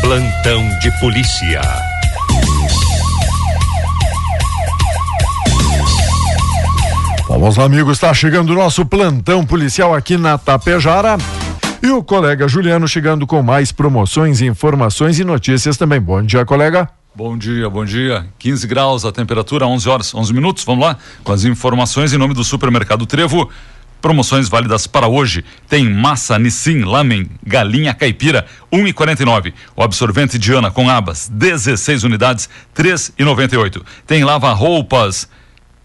Plantão de polícia. Vamos lá, amigos, está chegando o nosso plantão policial aqui na Tapejara. E o colega Juliano chegando com mais promoções, informações e notícias também. Bom dia, colega. Bom dia, bom dia. 15 graus a temperatura, 11 horas, 11 minutos. Vamos lá com as informações em nome do Supermercado Trevo. Promoções válidas para hoje. Tem massa Nissin Lamen Galinha Caipira 1,49. O absorvente Diana com abas 16 unidades 3,98. Tem lava roupas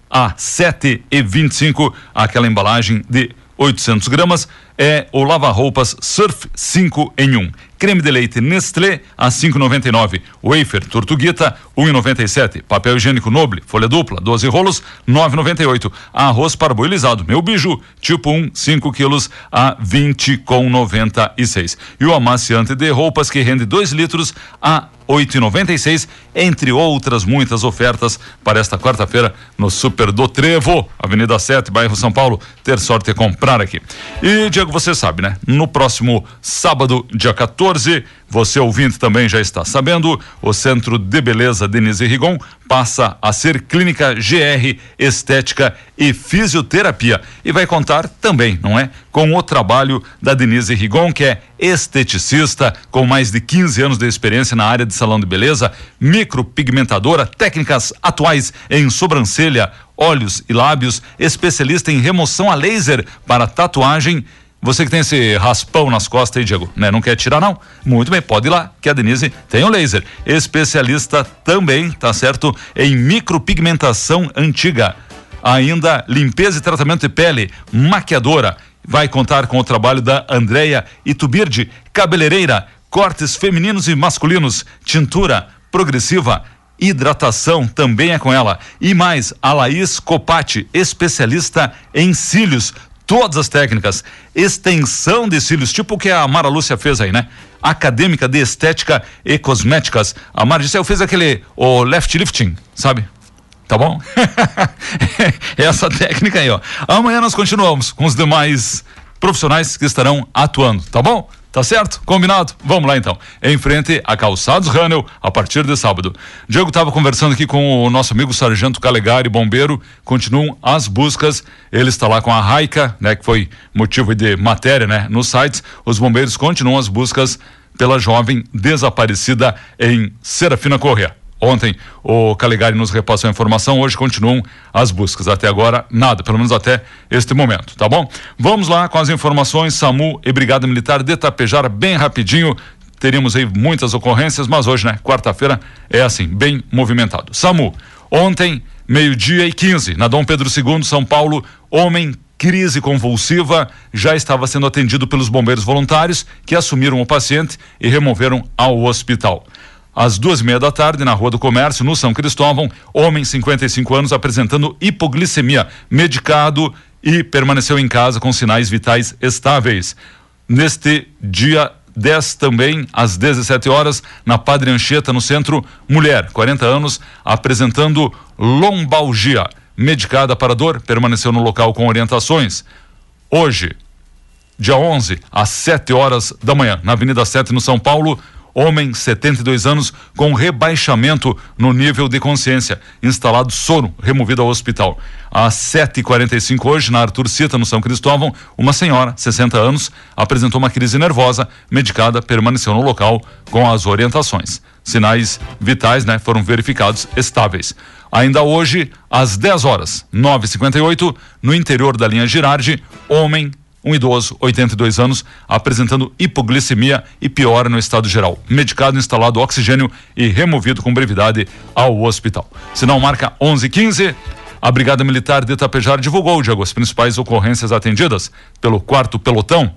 a 7,25. Aquela embalagem de 800 gramas é o lava-roupas Surf 5 em 1. Creme de leite Nestlé a 5,99. Wafer Tortuguita 1,97. Papel higiênico Noble, folha dupla, 12 rolos 9,98. Arroz parboilizado, meu biju, tipo 1, 5 quilos a 20,96. E o amaciante de roupas que rende 2 litros a 8,96, entre outras muitas ofertas para esta quarta-feira no Super do Trevo, Avenida 7, bairro São Paulo. Ter sorte é comprar aqui. E Diego, você sabe, né? No próximo sábado, dia 14, você ouvinte também já está sabendo, o Centro de Beleza Denise Rigon passa a ser clínica GR Estética e Fisioterapia e vai contar também, não é, com o trabalho da Denise Rigon, que é esteticista com mais de 15 anos de experiência na área de salão de beleza, micropigmentadora, técnicas atuais em sobrancelha, olhos e lábios, especialista em remoção a laser para tatuagem você que tem esse raspão nas costas aí, Diego, né? Não quer tirar, não? Muito bem, pode ir lá, que a Denise tem o laser. Especialista também, tá certo? Em micropigmentação antiga. Ainda limpeza e tratamento de pele, maquiadora. Vai contar com o trabalho da Andréia Itubirde, cabeleireira, cortes femininos e masculinos, tintura progressiva, hidratação também é com ela. E mais, a Laís Copati, especialista em cílios todas as técnicas, extensão de cílios, tipo o que a Mara Lúcia fez aí, né? Acadêmica de Estética e Cosméticas. A Mara disse, eu fiz aquele, o left lifting, sabe? Tá bom? Essa técnica aí, ó. Amanhã nós continuamos com os demais profissionais que estarão atuando, tá bom? Tá certo? Combinado? Vamos lá então. Em frente a Calçados Ranel, a partir de sábado. Diego estava conversando aqui com o nosso amigo Sargento Calegari, bombeiro. Continuam as buscas. Ele está lá com a Raica, né? Que foi motivo de matéria, né? Nos sites. Os bombeiros continuam as buscas pela jovem desaparecida em Serafina Corrêa. Ontem o Calegari nos repassou a informação, hoje continuam as buscas. Até agora, nada, pelo menos até este momento, tá bom? Vamos lá com as informações, SAMU e Brigada Militar de Tapejara, bem rapidinho. Teríamos aí muitas ocorrências, mas hoje, né? Quarta-feira é assim, bem movimentado. SAMU, ontem, meio-dia e 15, na Dom Pedro II, São Paulo, homem crise convulsiva, já estava sendo atendido pelos bombeiros voluntários que assumiram o paciente e removeram ao hospital. Às duas e meia da tarde, na Rua do Comércio, no São Cristóvão, homem 55 anos apresentando hipoglicemia, medicado e permaneceu em casa com sinais vitais estáveis. Neste dia 10 também, às 17 horas, na Padre Anchieta, no centro, mulher, 40 anos, apresentando lombalgia. Medicada para dor, permaneceu no local com orientações. Hoje, dia 11, às 7 horas da manhã, na Avenida 7, no São Paulo, Homem, 72 anos, com rebaixamento no nível de consciência. Instalado sono, removido ao hospital. Às 7h45 hoje, na Arthur Cita, no São Cristóvão, uma senhora, 60 anos, apresentou uma crise nervosa, medicada, permaneceu no local com as orientações. Sinais vitais, né, foram verificados estáveis. Ainda hoje, às 10 horas, 9h58, no interior da linha Girardi, homem, um idoso, 82 anos, apresentando hipoglicemia e piora no estado geral. Medicado, instalado oxigênio e removido com brevidade ao hospital. Sinal marca 1115. A Brigada Militar de Itapejara divulgou, Diego, as principais ocorrências atendidas pelo quarto pelotão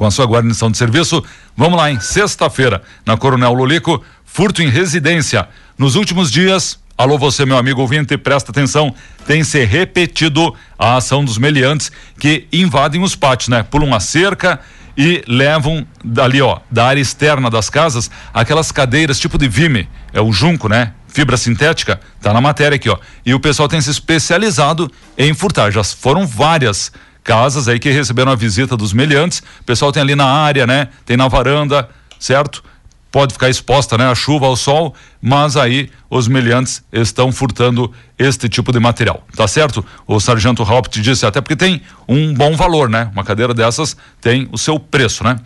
com a sua guarnição de serviço. Vamos lá, em sexta-feira, na Coronel Lolico, furto em residência. Nos últimos dias, Alô, você, meu amigo ouvinte, presta atenção. Tem se repetido a ação dos meliantes que invadem os pátios, né? Pulam a cerca e levam dali, ó, da área externa das casas, aquelas cadeiras tipo de vime, é o junco, né? Fibra sintética, tá na matéria aqui, ó. E o pessoal tem se especializado em furtar. Já foram várias casas aí que receberam a visita dos meliantes. O pessoal tem ali na área, né? Tem na varanda, certo? Pode ficar exposta, né, à chuva, ao sol, mas aí os meliantes estão furtando este tipo de material, tá certo? O sargento Haupt disse até porque tem um bom valor, né? Uma cadeira dessas tem o seu preço, né?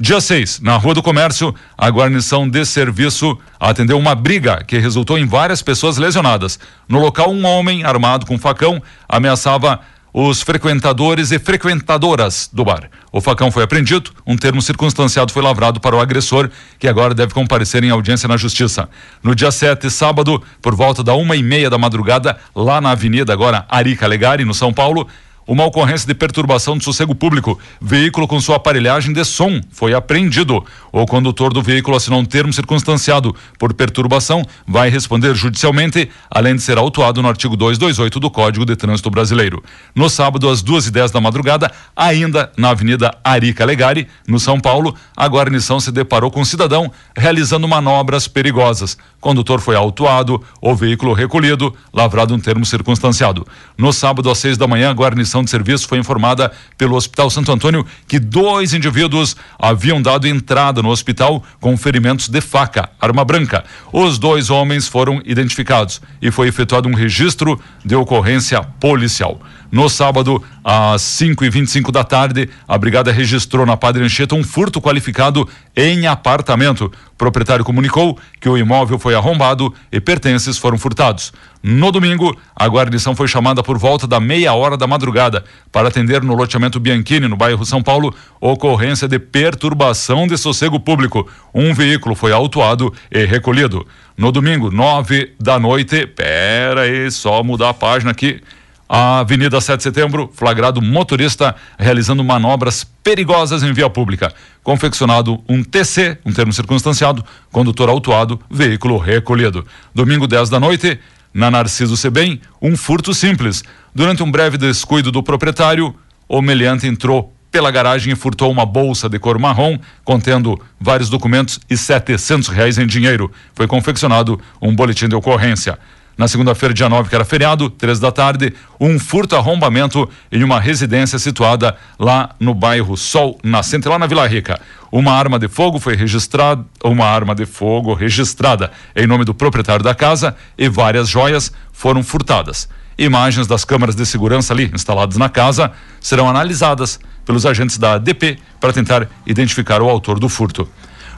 Dia 6, na Rua do Comércio, a guarnição de serviço atendeu uma briga que resultou em várias pessoas lesionadas. No local, um homem armado com facão ameaçava os frequentadores e frequentadoras do bar. O facão foi apreendido, um termo circunstanciado foi lavrado para o agressor, que agora deve comparecer em audiência na justiça. No dia 7, sábado, por volta da uma e meia da madrugada, lá na avenida agora Arica Legari, no São Paulo, uma ocorrência de perturbação do sossego público. Veículo com sua aparelhagem de som foi apreendido. O condutor do veículo assinou um termo circunstanciado por perturbação, vai responder judicialmente, além de ser autuado no artigo 228 do Código de Trânsito Brasileiro. No sábado, às duas e dez da madrugada, ainda na Avenida Arica Legari, no São Paulo, a guarnição se deparou com um cidadão realizando manobras perigosas. O condutor foi autuado, o veículo recolhido, lavrado um termo circunstanciado. No sábado, às seis da manhã, a guarnição de serviço foi informada pelo Hospital Santo Antônio que dois indivíduos haviam dado entrada no hospital com ferimentos de faca, arma branca. Os dois homens foram identificados e foi efetuado um registro de ocorrência policial. No sábado, às 5 e 25 da tarde, a brigada registrou na Padre Anchieta um furto qualificado em apartamento. O proprietário comunicou que o imóvel foi arrombado e pertences foram furtados. No domingo, a guarnição foi chamada por volta da meia hora da madrugada para atender no loteamento Bianchini, no bairro São Paulo, ocorrência de perturbação de sossego público. Um veículo foi autuado e recolhido. No domingo, nove da noite, pera aí, só mudar a página aqui. A Avenida 7 de Setembro, flagrado motorista realizando manobras perigosas em via pública. Confeccionado um TC, um termo circunstanciado, condutor autuado, veículo recolhido. Domingo 10 da noite, na Narciso Sebem, um furto simples. Durante um breve descuido do proprietário, o meliante entrou pela garagem e furtou uma bolsa de cor marrom contendo vários documentos e setecentos reais em dinheiro. Foi confeccionado um boletim de ocorrência. Na segunda-feira, dia 9, que era feriado, três da tarde, um furto arrombamento em uma residência situada lá no bairro Sol Nascente, lá na Vila Rica. Uma arma de fogo foi registrada, uma arma de fogo registrada em nome do proprietário da casa e várias joias foram furtadas. Imagens das câmeras de segurança ali instaladas na casa serão analisadas pelos agentes da ADP para tentar identificar o autor do furto.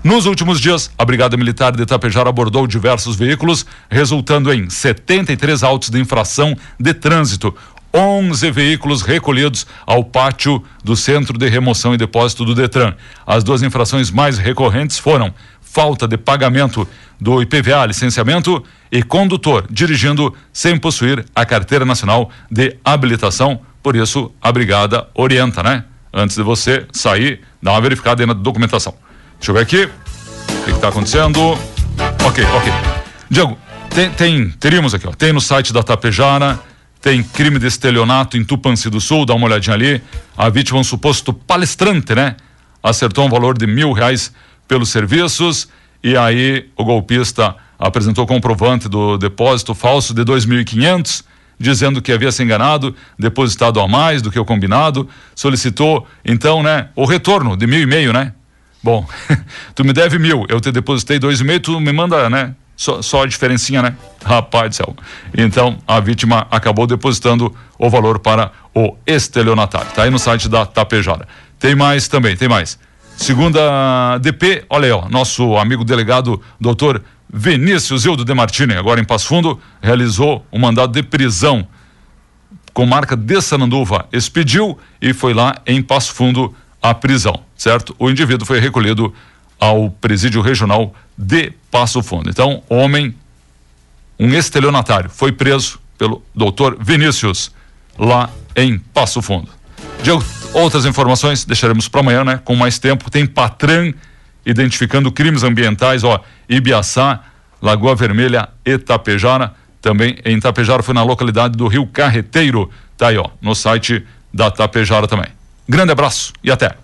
Nos últimos dias, a Brigada Militar de Itapejara abordou diversos veículos, resultando em 73 autos de infração de trânsito, 11 veículos recolhidos ao pátio do Centro de Remoção e Depósito do Detran. As duas infrações mais recorrentes foram falta de pagamento do IPVA, licenciamento, e condutor dirigindo sem possuir a carteira nacional de habilitação. Por isso, a brigada orienta, né? Antes de você sair, dá uma verificada na documentação. Deixa eu ver aqui. O que está acontecendo? Ok, ok. Diego, tem, tem, teríamos aqui, ó. Tem no site da Tapejara, tem crime de estelionato em Tupanci do Sul, dá uma olhadinha ali. A vítima é um suposto palestrante, né? Acertou um valor de mil reais pelos serviços e aí o golpista apresentou comprovante do depósito falso de dois mil e quinhentos dizendo que havia se enganado, depositado a mais do que o combinado, solicitou então, né, o retorno de mil e meio, né? Bom, tu me deve mil, eu te depositei dois e meio, tu me manda, né? Só, só a diferencinha, né? Rapaz do céu. Então, a vítima acabou depositando o valor para o estelionatário. Tá aí no site da Tapejara. Tem mais também, tem mais. Segunda DP, olha aí, ó, nosso amigo delegado, doutor Vinícius Hildo de Martini, agora em Passo Fundo, realizou um mandado de prisão com marca de Sananduva, expediu e foi lá em Passo Fundo a prisão, certo? O indivíduo foi recolhido ao presídio regional de Passo Fundo. Então, homem, um estelionatário, foi preso pelo doutor Vinícius, lá em Passo Fundo. De outras informações deixaremos para amanhã, né? Com mais tempo. Tem Patran identificando crimes ambientais, ó, Ibiaçá, Lagoa Vermelha, Itapejara. Também em Itapejara foi na localidade do Rio Carreteiro. Tá aí, ó, no site da Tapejara também. Grande abraço e até.